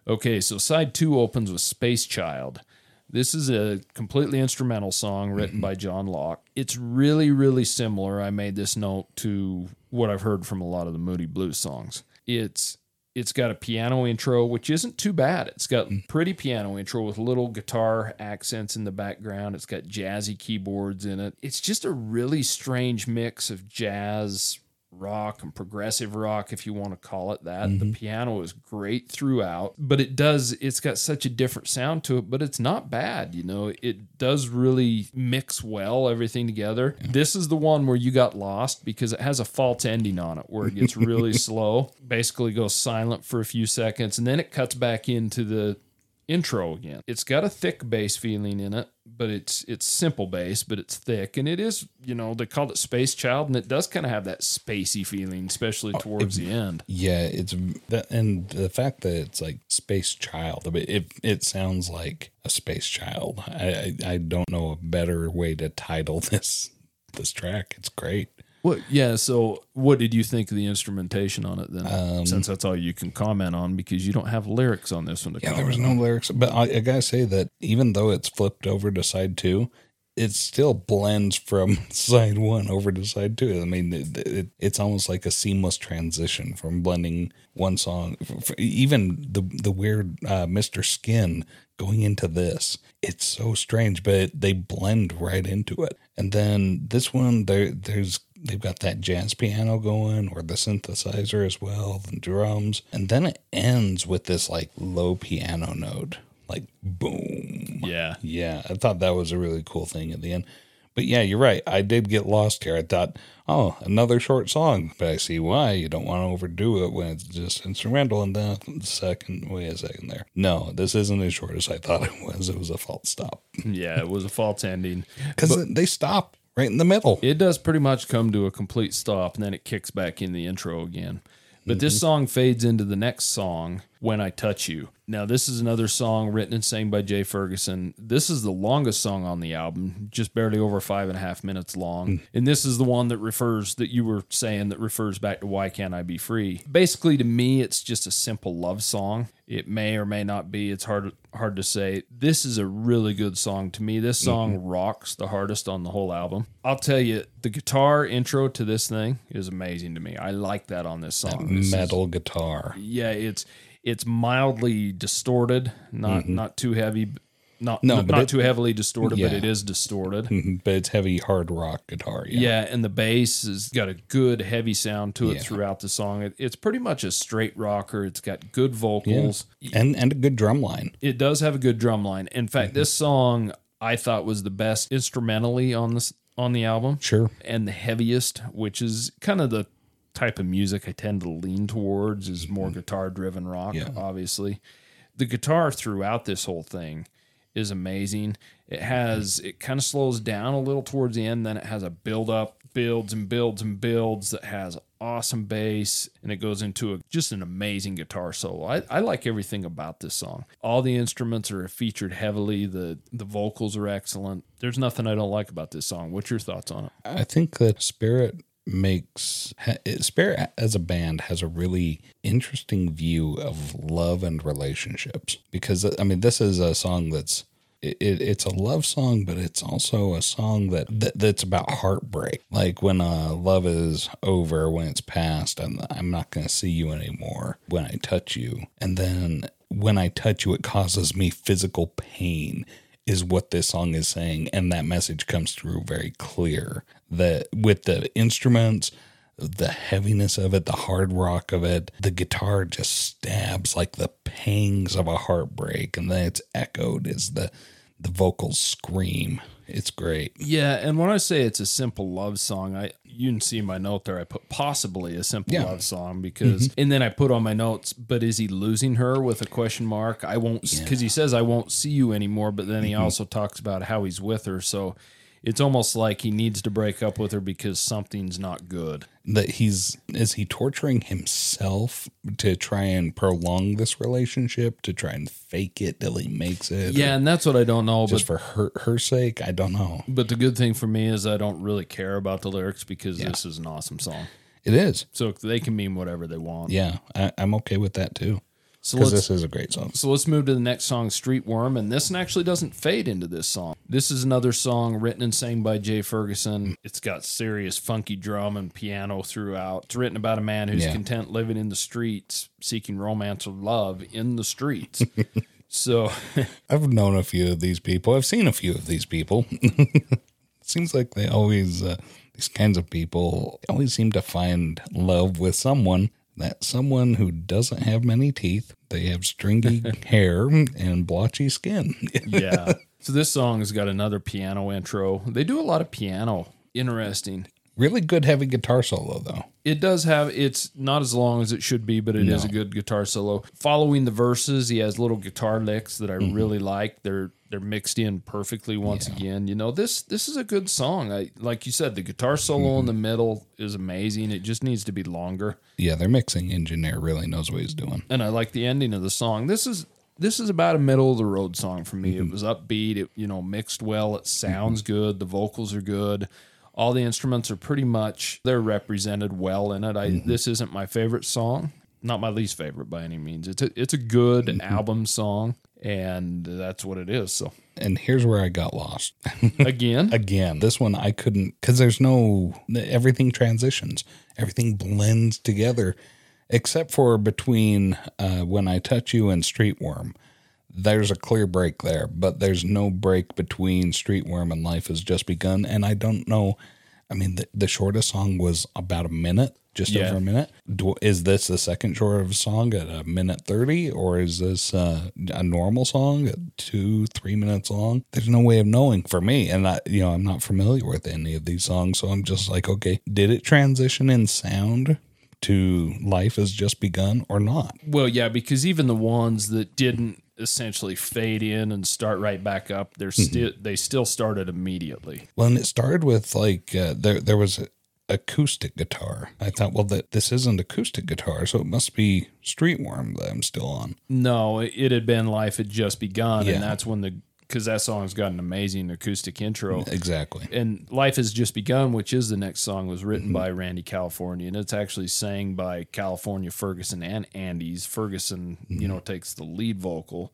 Okay, so side two opens with Space Child. This is a completely instrumental song written by John Locke. It's really, really similar. I made this note to what I've heard from a lot of the Moody Blues songs. It's it's got a piano intro, which isn't too bad. It's got mm. pretty piano intro with little guitar accents in the background. It's got jazzy keyboards in it. It's just a really strange mix of jazz, rock and progressive rock if you want to call it that. The mm-hmm. piano is great throughout but it does it's got such a different sound to it but it's not bad you know? It does really mix well everything together. This is the one where you got lost because it has a false ending on it where it gets really slow basically goes silent for a few seconds and then it cuts back into the intro again. It's got a thick bass feeling in it, but it's it's simple bass, but it's thick, and it is you know they called it Space Child, and it does kind of have that spacey feeling, especially oh, towards the end. Yeah, it's that, and the fact that it's like Space Child. I mean, it it sounds like a Space Child. I I, I don't know a better way to title this this track. It's great. What? Yeah. So, what did you think of the instrumentation on it then? Um, Since that's all you can comment on, because you don't have lyrics on this one to Yeah, there was on. no lyrics, but I, I gotta say that even though it's flipped over to side two, it still blends from side one over to side two. I mean, it, it, it's almost like a seamless transition from blending one song, even the the weird uh, Mister Skin going into this. It's so strange, but they blend right into it. And then this one, there there's they've got that jazz piano going or the synthesizer as well, the drums, and then it ends with this like low piano note, like boom. Yeah. Yeah, I thought that was a really cool thing at the end. But yeah, you're right. I did get lost here. I thought, oh, another short song. But I see why you don't want to overdo it when it's just instrumental. And then the second, wait a second there. No, this isn't as short as I thought it was. It was a false stop Yeah, it was a false ending. because they stop right in the middle. It does pretty much come to a complete stop, and then it kicks back in the intro again. But this mm-hmm. song fades into the next song, When I Touch You. Now, this is another song written and sang by Jay Ferguson. This is the longest song on the album, just barely over five and a half minutes long. Hmm. And this is the one that refers, that you were saying, that refers back to Why Can't I Be Free? Basically, to me, it's just a simple love song. It may or may not be. It's hard hard to say. This is a really good song to me. This song mm-hmm. rocks the hardest on the whole album. I'll tell you, the guitar intro to this thing is amazing to me. I like that on this song. Is- Metal guitar. yeah, it's it's mildly distorted, not not too heavy, not Mm-hmm. No, not, but it- too heavily distorted, but it is distorted. Mhm, But it's heavy hard rock guitar. Yeah. Yeah, and the bass has got a good heavy sound to it Yeah. throughout the song. It, it's pretty much a straight rocker. It's got good vocals. And and a good drum line. It does have a good drum line. In fact, Mm-hmm. this song I thought was the best instrumentally on this on the album. Sure. and the heaviest, which is kind of the type of music I tend to lean towards, is more mm-hmm. guitar driven rock, Yeah. obviously. The guitar throughout this whole thing is amazing. It has, mm-hmm. it kind of slows down a little towards the end, then it has a build up, builds and builds and builds that has awesome bass, and it goes into a, just an amazing guitar solo. I, I like everything about this song. All the instruments are featured heavily. The the vocals are excellent. There's nothing I don't like about this song. What's your thoughts on it? I think that Spirit makes Spirit as a band has a really interesting view of love and relationships because I mean this is a song that's it, it, it's a love song, but it's also a song that, that that's about heartbreak. Like when uh, love is over, when it's past, and I'm not going to see you anymore. When I touch you, and then when I touch you, it causes me physical pain. Is what this song is saying, and that message comes through very clear. That with the instruments, the heaviness of it, the hard rock of it, the guitar just stabs like the pangs of a heartbreak, and then it's echoed as the the vocals scream. It's great. Yeah, and when I say it's a simple love song, I you can see my note there. I put possibly a simple Yeah. love song because, mm-hmm. and then I put on my notes. But is he losing her with a question mark? I won't because he says I won't see you anymore. But then he mm-hmm. also talks about how he's with her. So it's almost like he needs to break up with her because something's not good. That he's is he torturing himself to try and prolong this relationship, to try and fake it till he makes it. Yeah, and that's what I don't know. just But for her her sake. I don't know. but the good thing for me is I don't really care about the lyrics because this is an awesome song. It is. So they can mean whatever they want. Yeah, I, I'm okay with that too. So Because let's this is a great song. So let's move to the next song, Street Worm. And this one actually doesn't fade into this song. This is another song written and sang by Jay Ferguson. It's got serious funky drum and piano throughout. It's written about a man who's Yeah. content living in the streets, seeking romance or love in the streets. so I've known a few of these people. I've seen a few of these people. Seems like they always, uh, these kinds of people always seem to find love with someone. That someone who doesn't have many teeth, they have stringy hair and blotchy skin. yeah. So this song has got another piano intro. They do a lot of piano. Interesting. Really good heavy guitar solo, though. It does have it's not as long as it should be, but it is a good guitar solo. Following the verses, he has little guitar licks that I mm-hmm. really like. They're they're mixed in perfectly once again. You know, this this is a good song. I like you said, the guitar solo in mm-hmm. the middle is amazing. It just needs to be longer. Yeah, their mixing engineer really knows what he's doing. And I like the ending of the song. This is this is about a middle of the road song for me. It mm-hmm. was upbeat, it you know, mixed well, it sounds good, the vocals are good. All the instruments are pretty much they're represented well in it. I this isn't my favorite song, not my least favorite by any means. It's a it's a good album song and that's what it is. So And here's where I got lost. again, Again, this one I couldn't because there's no everything transitions, everything blends together, except for between uh, when I touch you and Streetworm. There's a clear break there, but there's no break between Streetworm and Life Has Just Begun. And I don't know. I mean, the, the shortest song was about a minute, just Yeah. over a minute. Do, is this the second shortest song at a minute 30, or is this uh, a normal song at two, three minutes long? There's no way of knowing for me. And I, you know, I'm not familiar with any of these songs. So I'm just like, okay, did it transition in sound to Life Has Just Begun or not? well, yeah, because even the ones that didn't essentially fade in and start right back up, they're still they still started immediately. Well, and it started with like uh, there there was a acoustic guitar. I thought, well, that this isn't acoustic guitar, so it must be Streetworm that I'm still on. No, it, it had been life had just begun, Yeah. and that's when the because that song's got an amazing acoustic intro. Exactly. And Life Has Just Begun, which is the next song, was written Mm-hmm. by Randy California, and it's actually sang by California Ferguson and Andes. Ferguson, Mm-hmm. you know, takes the lead vocal.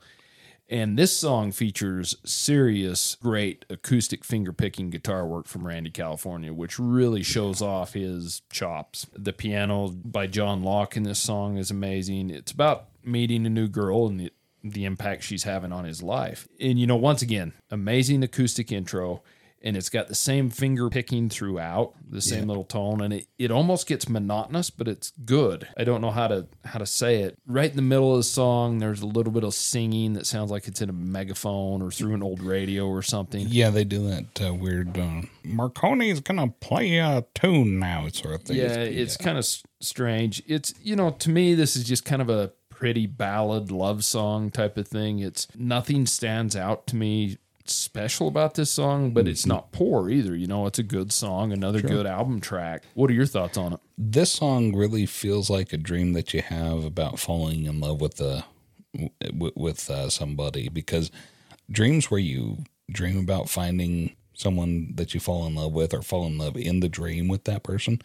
And this song features serious, great acoustic finger picking guitar work from Randy California, which really shows off his chops. The piano by John Locke in this song is amazing. It's about meeting a new girl and the, impact she's having on his life. And, you know, once again, amazing acoustic intro. And it's got the same finger picking throughout, the same little tone, and it, it almost gets monotonous, but it's good. I don't know how to how to say it. Right in the middle of the song, there's a little bit of singing that sounds like it's in a megaphone or through an old radio or something. Yeah, they do that uh, weird. Uh, Marconi's gonna play a tune now, sort of thing. Yeah, it's kind of strange. It's you know, to me, this is just kind of a pretty ballad love song type of thing. It's nothing stands out to me special about this song, but it's not poor either. You know, it's a good song, another good album track. What are your thoughts on it? This song really feels like a dream that you have about falling in love with a with, with uh, somebody because dreams where you dream about finding someone that you fall in love with or fall in love in the dream with that person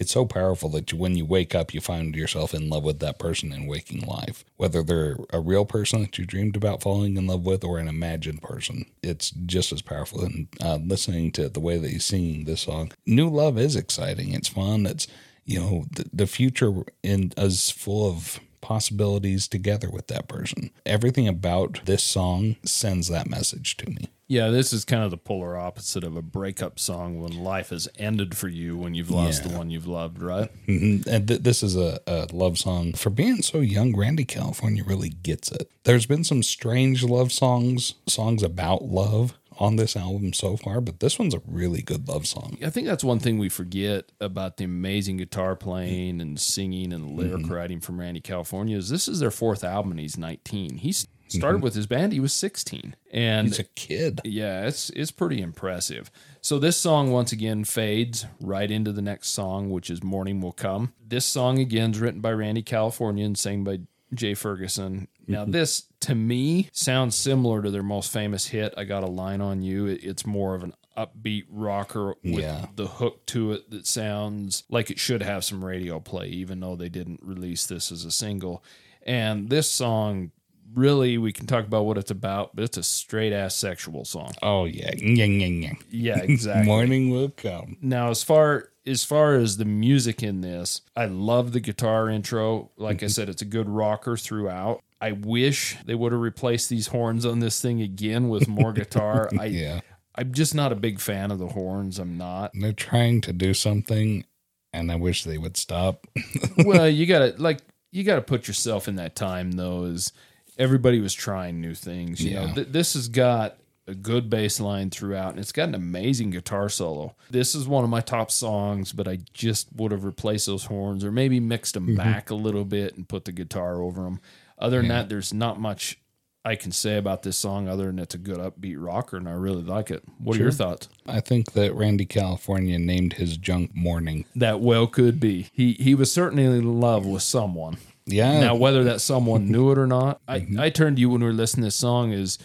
it's so powerful that you, when you wake up you find yourself in love with that person in waking life whether they're a real person that you dreamed about falling in love with or an imagined person it's just as powerful and uh, listening to the way that he's singing this song new love is exciting it's fun it's you know the, the future in is full of possibilities together with that person. Everything about this song sends that message to me. Yeah, this is kind of the polar opposite of a breakup song when life has ended for you when you've lost Yeah. the one you've loved, right? Mhm. And th- this is a, a love song. For being so young, Randy California really gets it. There's been some strange love songs, songs about love on this album so far, but this one's a really good love song. I think that's one thing we forget about the amazing guitar playing and singing and lyric writing from Randy California is this is their fourth album and he's 19. He started mm-hmm. with his band, he was 16. And He's a kid. Yeah, it's it's pretty impressive. So this song once again fades right into the next song, which is "Morning Will Come." This song again is written by Randy California and sang by Jay Ferguson. Now mm-hmm. this to me sounds similar to their most famous hit, "I Got a Line on You." It- it's more of an upbeat rocker with Yeah. the hook to it that sounds like it should have some radio play, even though they didn't release this as a single. And this song really we can talk about what it's about, but it's a straight ass sexual song. Oh, yeah. Nyang, nyang. Yeah, exactly. Morning will come. now as far as far as the music in this, I love the guitar intro. Like I mm-hmm. said, it's a good rocker throughout. I wish they would have replaced these horns on this thing again with more guitar. I Yeah. I'm just not a big fan of the horns. I'm not. They're trying to do something, and I wish they would stop. well, you gotta like you gotta put yourself in that time though. Is everybody was trying new things? You know, Yeah. Th- this has got a good bass line throughout, and it's got an amazing guitar solo. This is one of my top songs, but I just would have replaced those horns or maybe mixed them mm-hmm. back a little bit and put the guitar over them. Other than that, there's not much I can say about this song other than it's a good upbeat rocker, and I really like it. What are your thoughts? I think that Randy California named his junk Morning. That well could be. He he was certainly in love with someone. Yeah. Now, whether that someone knew it or not, I, Mm-hmm. I turned to you when we were listening to this song. Is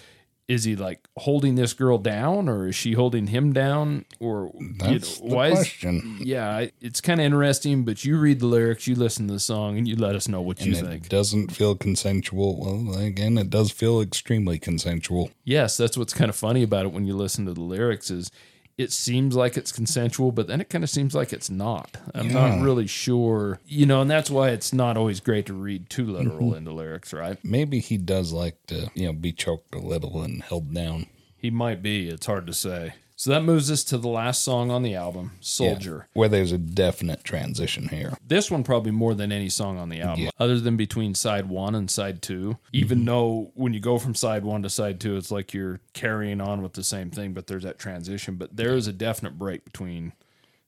is he like holding this girl down, or is she holding him down, or you That's know, the why is- question. yeah, it's kind of interesting. But you read the lyrics, you listen to the song, and you let us know what you And think. it doesn't feel consensual. Well, again, it does feel extremely consensual. Yes, that's what's kind of funny about it when you listen to the lyrics. Is it seems like it's consensual, but then it kind of seems like it's not. I'm not really sure, you know, and that's why it's not always great to read too literal Mm-hmm. into lyrics, right? Maybe he does like to, you know, be choked a little and held down. He might be. It's hard to say. So that moves us to the last song on the album, Soldier. Where there's a definite transition here. This one probably more than any song on the album, other than between side one and side two. Even mm-hmm. though when you go from side one to side two, it's like you're carrying on with the same thing, but there's that transition. But there is a definite break between.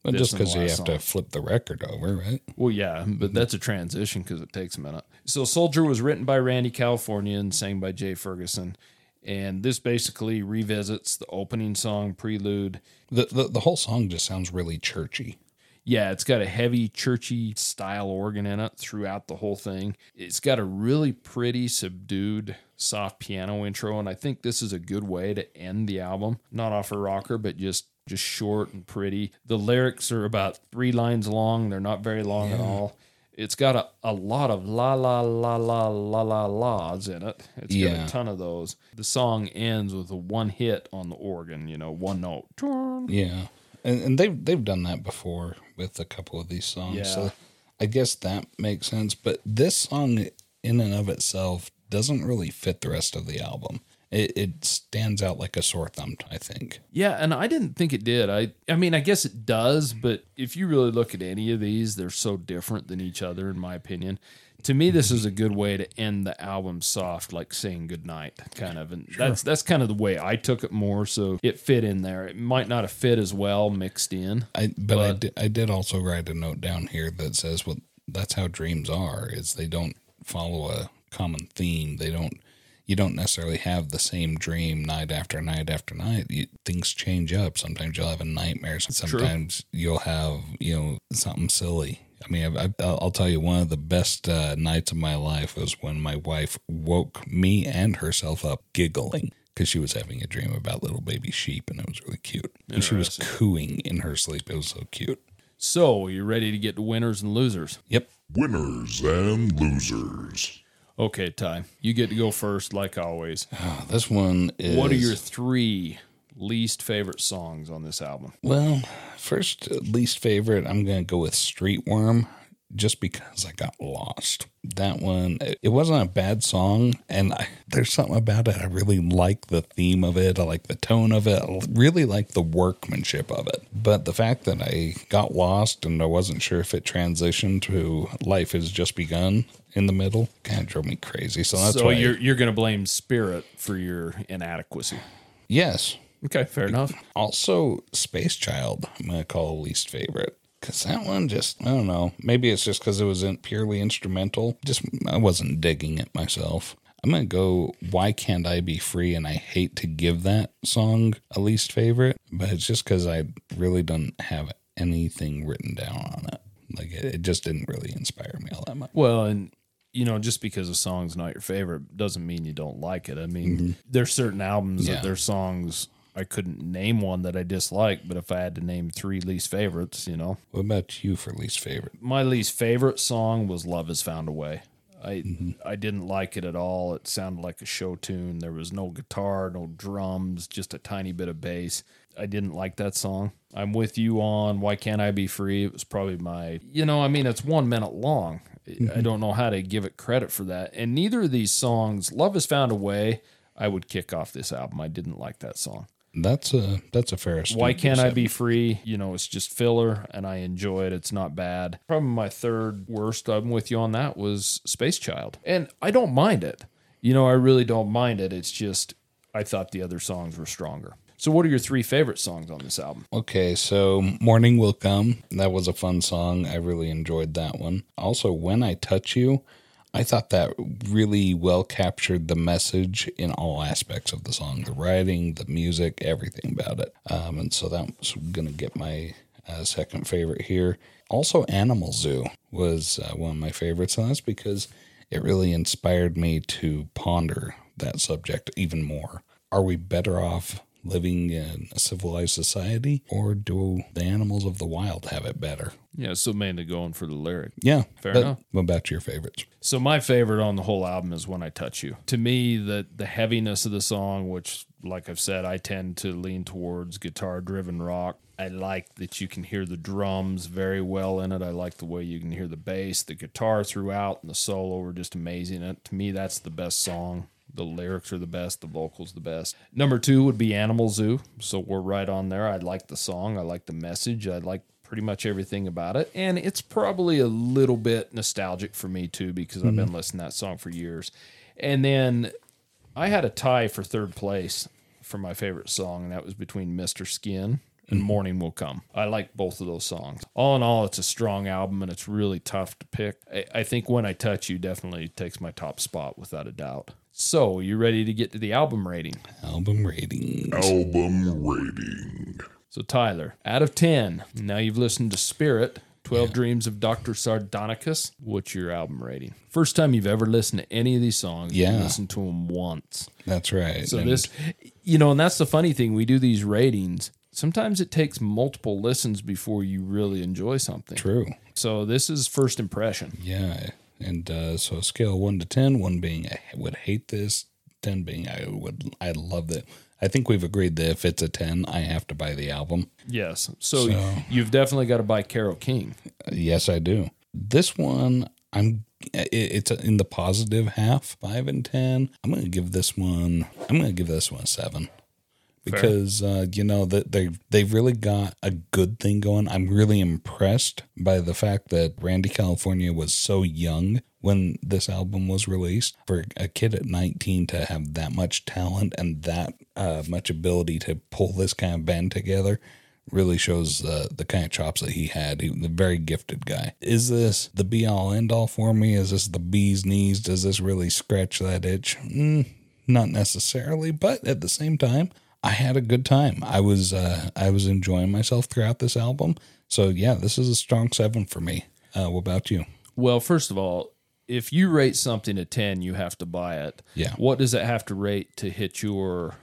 This just because you have to flip the record over, right? Well, yeah, but mm-hmm. that's a transition because it takes a minute. So Soldier was written by Randy California and sang by Jay Ferguson. And this basically revisits the opening song prelude The, the the whole song just sounds really churchy. Yeah, it's got a heavy churchy style organ in it throughout the whole thing. It's got a really pretty subdued soft piano intro and I think this is a good way to end the album. Not off a rocker, but just just short and pretty. The lyrics are about 3 lines long. They're not very long at all. It's got a, a lot of la la la la la la la's in it. It's got a ton of those. The song ends with a one hit on the organ, you know, one note. Yeah, and and they've they've done that before with a couple of these songs. Yeah. So I guess that makes sense. But this song, in and of itself, doesn't really fit the rest of the album. It, it stands out like a sore thumb, I think. Yeah, and I didn't think it did. I I mean, I guess it does, but if you really look at any of these, they're so different than each other in my opinion. To me, this is a good way to end the album soft, like saying goodnight, kind of. And that's that's kind of the way I took it more. So it fit in there. It might not have fit as well mixed in. I but, I did I did also write a note down here that says, well, that's how dreams are. Is they don't follow a common theme. They don't. You don't necessarily have the same dream night after night after night. You, things change up. Sometimes you'll have a nightmare. Sometimes you'll have, you know, something silly. I mean, I, will tell you, one of the best uh, nights of my life was when my wife woke me and herself up giggling because she was having a dream about little baby sheep and it was really cute. And she was cooing in her sleep. It was so cute. So, you ready to get to winners and losers? Yep. Winners and losers. Okay, Ty, you get to go first, like always. This one is. What are your three least favorite songs on this album? Well, first least favorite, I'm going to go with Street Worm just because I got lost. That one, it wasn't a bad song, and I, there's something about it. I really like the theme of it. I like the tone of it. I really like the workmanship of it. But the fact that I got lost and I wasn't sure if it transitioned to Life Has Just Begun in the middle kind of drove me crazy. So that's so why you're you're going to blame Spirit for your inadequacy. yes. Okay, fair enough. Also, Space Child, I'm going to call least favorite. Cause that one just, I don't know. Maybe it's just because it was in purely instrumental. Just, I wasn't digging it myself. I'm going to go, Why Can't I Be Free? And I hate to give that song a least favorite, but it's just because I really don't have anything written down on it. Like, it, it just didn't really inspire me all that much. Well, and you know, just because a song's not your favorite doesn't mean you don't like it. I mean, mm-hmm. there's certain albums Yeah. that their songs I couldn't name one that I dislike, but if I had to name three least favorites, you know, What about you for least favorite? my least favorite song was "Love Has Found a Way." I mm-hmm. I didn't like it at all. It sounded like a show tune. There was no guitar, no drums, just a tiny bit of bass. I didn't like that song. I'm with you on "Why Can't I Be Free." It was probably my, you know, I mean, it's one minute long. I mm-hmm. don't know how to give it credit for that. And neither of these songs, "Love Has Found a Way," I would kick off this album. I didn't like that song. That's a that's a fair. Why can't I be free? You know, it's just filler and I enjoy it. It's not bad. Probably my third worst, I'm with you on that, was Space Child. And I don't mind it. You know, I really don't mind it. It's just, I thought the other songs were stronger. So, what are your three favorite songs on this album? Okay, so Morning Will Come. That was a fun song. I really enjoyed that one. Also, When I Touch You, I thought that really well captured the message in all aspects of the song the writing, the music, everything about it. Um, and so that's going to get my uh, second favorite here. Also, Animal Zoo was uh, one of my favorites, and that's because it really inspired me to ponder that subject even more. Are we better off living in a civilized society, or do the animals of the wild have it better? Yeah, so mainly going for the lyric. Yeah, Fair but enough. back to your favorites? So my favorite on the whole album is "When I Touch You." To me, the the heaviness of the song, which, like I've said, I tend to lean towards guitar-driven rock. I like that you can hear the drums very well in it. I like the way you can hear the bass, the guitar throughout, and the solo were just amazing. And to me, that's the best song. The lyrics are the best, the vocals the best. Number two would be Animal Zoo. So we're right on there. I like the song. I like the message. I like pretty much everything about it. And it's probably a little bit nostalgic for me too, because I've been mm-hmm. listening to that song for years. And then I had a tie for third place for my favorite song, and that was between Mr. Skin and mm-hmm. Morning Will Come. I like both of those songs. All in all, it's a strong album and it's really tough to pick. I, I think When I Touch You definitely takes my top spot without a doubt. So, you ready to get to the album rating? Album ratings. Album rating. So, Tyler, out of 10, now you've listened to Spirit, 12 Dreams of Dr. Sardonicus. What's your album rating? First time you've ever listened to any of these songs, you Yeah. listened to them once. That's right. So, And this, you know, and that's the funny thing. We do these ratings. Sometimes it takes multiple listens before you really enjoy something. true. So, this is first impression. Yeah. And uh, so scale one to 10, one being I would hate this, ten being I would I love it. I think we've agreed that if it's a ten, I have to buy the album. Yes. So, So- you've definitely got to buy Carole King. Yes, I do. This one, I'm it's in the positive half, five and ten. I'm gonna give this one. I'm gonna give this one a seven. Because uh, you know that they they've really got a good thing going. I'm really impressed by the fact that Randy California was so young when this album was released. For a kid at 19 to have that much talent and that uh, much ability to pull this kind of band together really shows uh, the kind of chops that he had. He was a very gifted guy. Is this the be all end all for me? Is this the bee's knees? Does this really scratch that itch? Mm, not necessarily, but at the same time, I had a good time. I was uh, I was enjoying myself throughout this album. So yeah, this is a strong seven for me. Uh, what about you? Well, first of all, if you rate something a 10, you have to buy it. Yeah. What does it have to rate to hit your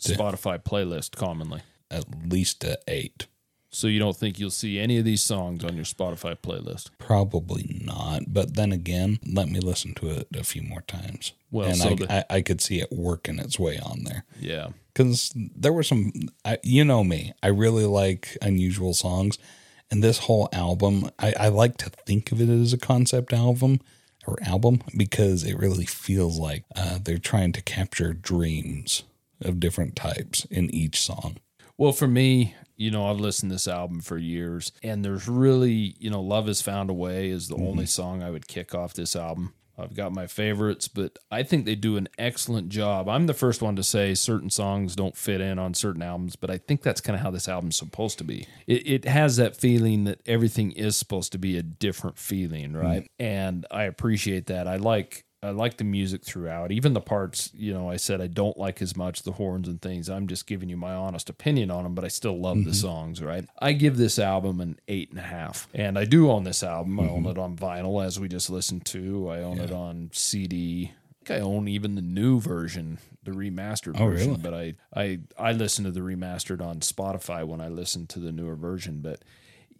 Spotify playlist commonly? At least a eight. So you don't think you'll see any of these songs on your Spotify playlist? Probably not. But then again, let me listen to it a few more times. Well, and so I, the- I, I could see it working its way on there. Yeah. because there were some I, you know me i really like unusual songs and this whole album I, I like to think of it as a concept album or album because it really feels like uh, they're trying to capture dreams of different types in each song Well, for me, you know, I've listened to this album for years, and there's really, you know, Love Has Found a Way is the only song I would kick off this album. I've got my favorites, but I think they do an excellent job. I'm the first one to say certain songs don't fit in on certain albums, but I think that's kind of how this album's supposed to be. It, it has that feeling that everything is supposed to be a different feeling, right? Mm-hmm. And I appreciate that. I like I like the music throughout, even the parts, you know, I said I don't like as much the horns and things. I'm just giving you my honest opinion on them, but I still love the mm-hmm. songs, right? I give this album an eight and a half. And I do own this album. I own mm-hmm. it on vinyl, as we just listened to. I own it on CD. I think I own even the new version, the remastered Oh, version. really? But I, I, I listen to the remastered on Spotify when I listen to the newer version. But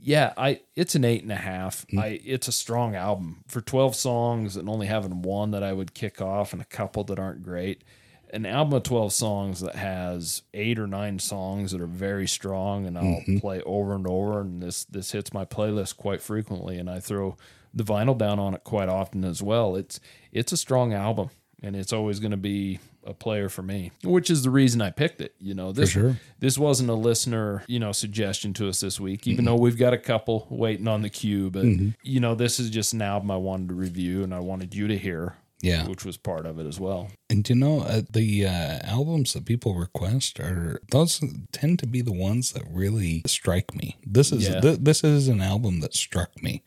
yeah, I it's an eight and a half. Hmm. I it's a strong album for twelve songs and only having one that I would kick off and a couple that aren't great. An album of twelve songs that has eight or nine songs that are very strong and I'll mm-hmm. play over and over and this this hits my playlist quite frequently and I throw the vinyl down on it quite often as well. It's it's a strong album and it's always going to be a player for me, which is the reason I picked it. You know, this sure. this wasn't a listener, you know, suggestion to us this week, even though we've got a couple waiting on the queue. But you know, this is just an album I wanted to review and I wanted you to hear, yeah which was part of it as well. and you know uh, the uh, albums that people request are those tend to be the ones that really strike me this is Yeah. th- this is an album that struck me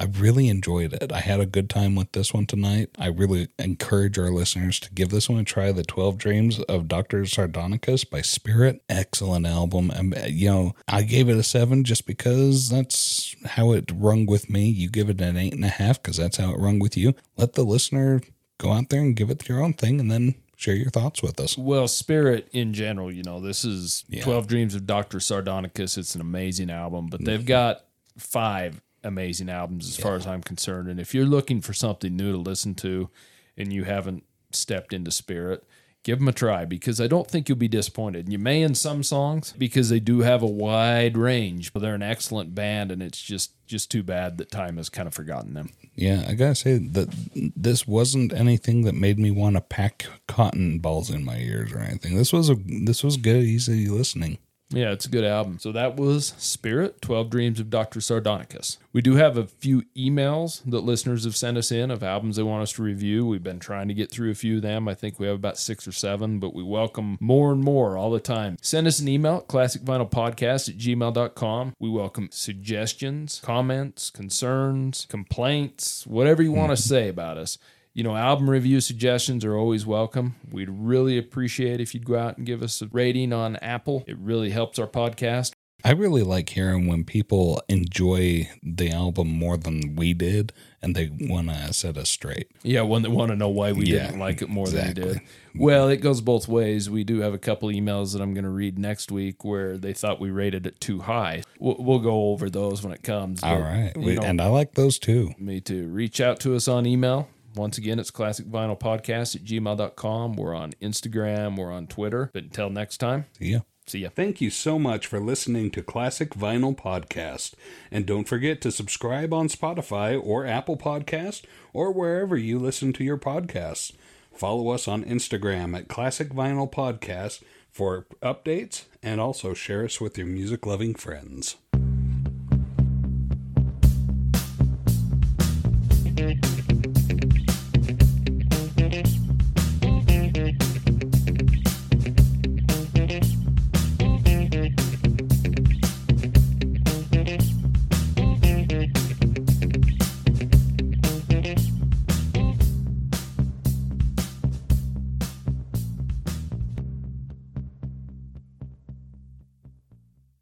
I really enjoyed it. I had a good time with this one tonight. I really encourage our listeners to give this one a try. The 12 Dreams of Dr. Sardonicus by Spirit. Excellent album. And, uh, you know, I gave it a seven just because that's how it rung with me. You give it an eight and a half because that's how it rung with you. Let the listener go out there and give it your own thing and then share your thoughts with us. Well, Spirit in general, you know, this is Yeah. 12 Dreams of Dr. Sardonicus. It's an amazing album, but they've got five amazing albums as far as I'm concerned. And if you're looking for something new to listen to and you haven't stepped into Spirit, give them a try because I don't think you'll be disappointed. You may in some songs because they do have a wide range, but they're an excellent band and it's just just too bad that time has kind of forgotten them. Yeah, I gotta say that this wasn't anything that made me want to pack cotton balls in my ears or anything. This was a this was good, easy listening. Yeah, it's a good album. So that was Spirit, 12 Dreams of Dr. Sardonicus. We do have a few emails that listeners have sent us in of albums they want us to review. We've been trying to get through a few of them. I think we have about six or seven, but we welcome more and more all the time. Send us an email, classicvinylpodcast at gmail.com. We welcome suggestions, comments, concerns, complaints, whatever you want to hmm. say about us. You know, album review suggestions are always welcome. We'd really appreciate if you'd go out and give us a rating on Apple. It really helps our podcast. I really like hearing when people enjoy the album more than we did, and they want to set us straight. Yeah, when they want to know why we Yeah, didn't like it more than we did. Well, it goes both ways. We do have a couple emails that I'm going to read next week where they thought we rated it too high. We'll, we'll go over those when it comes. All but, right, We- know, and I like those too. Me too. Reach out to us on email. Once again, it's classic vinyl podcast at gmail.com. We're on Instagram, we're on Twitter. But until next time, see ya. See ya. Thank you so much for listening to Classic Vinyl Podcast. And don't forget to subscribe on Spotify or Apple Podcast or wherever you listen to your podcasts. Follow us on Instagram at Classic Vinyl Podcast for updates and also share us with your music loving friends.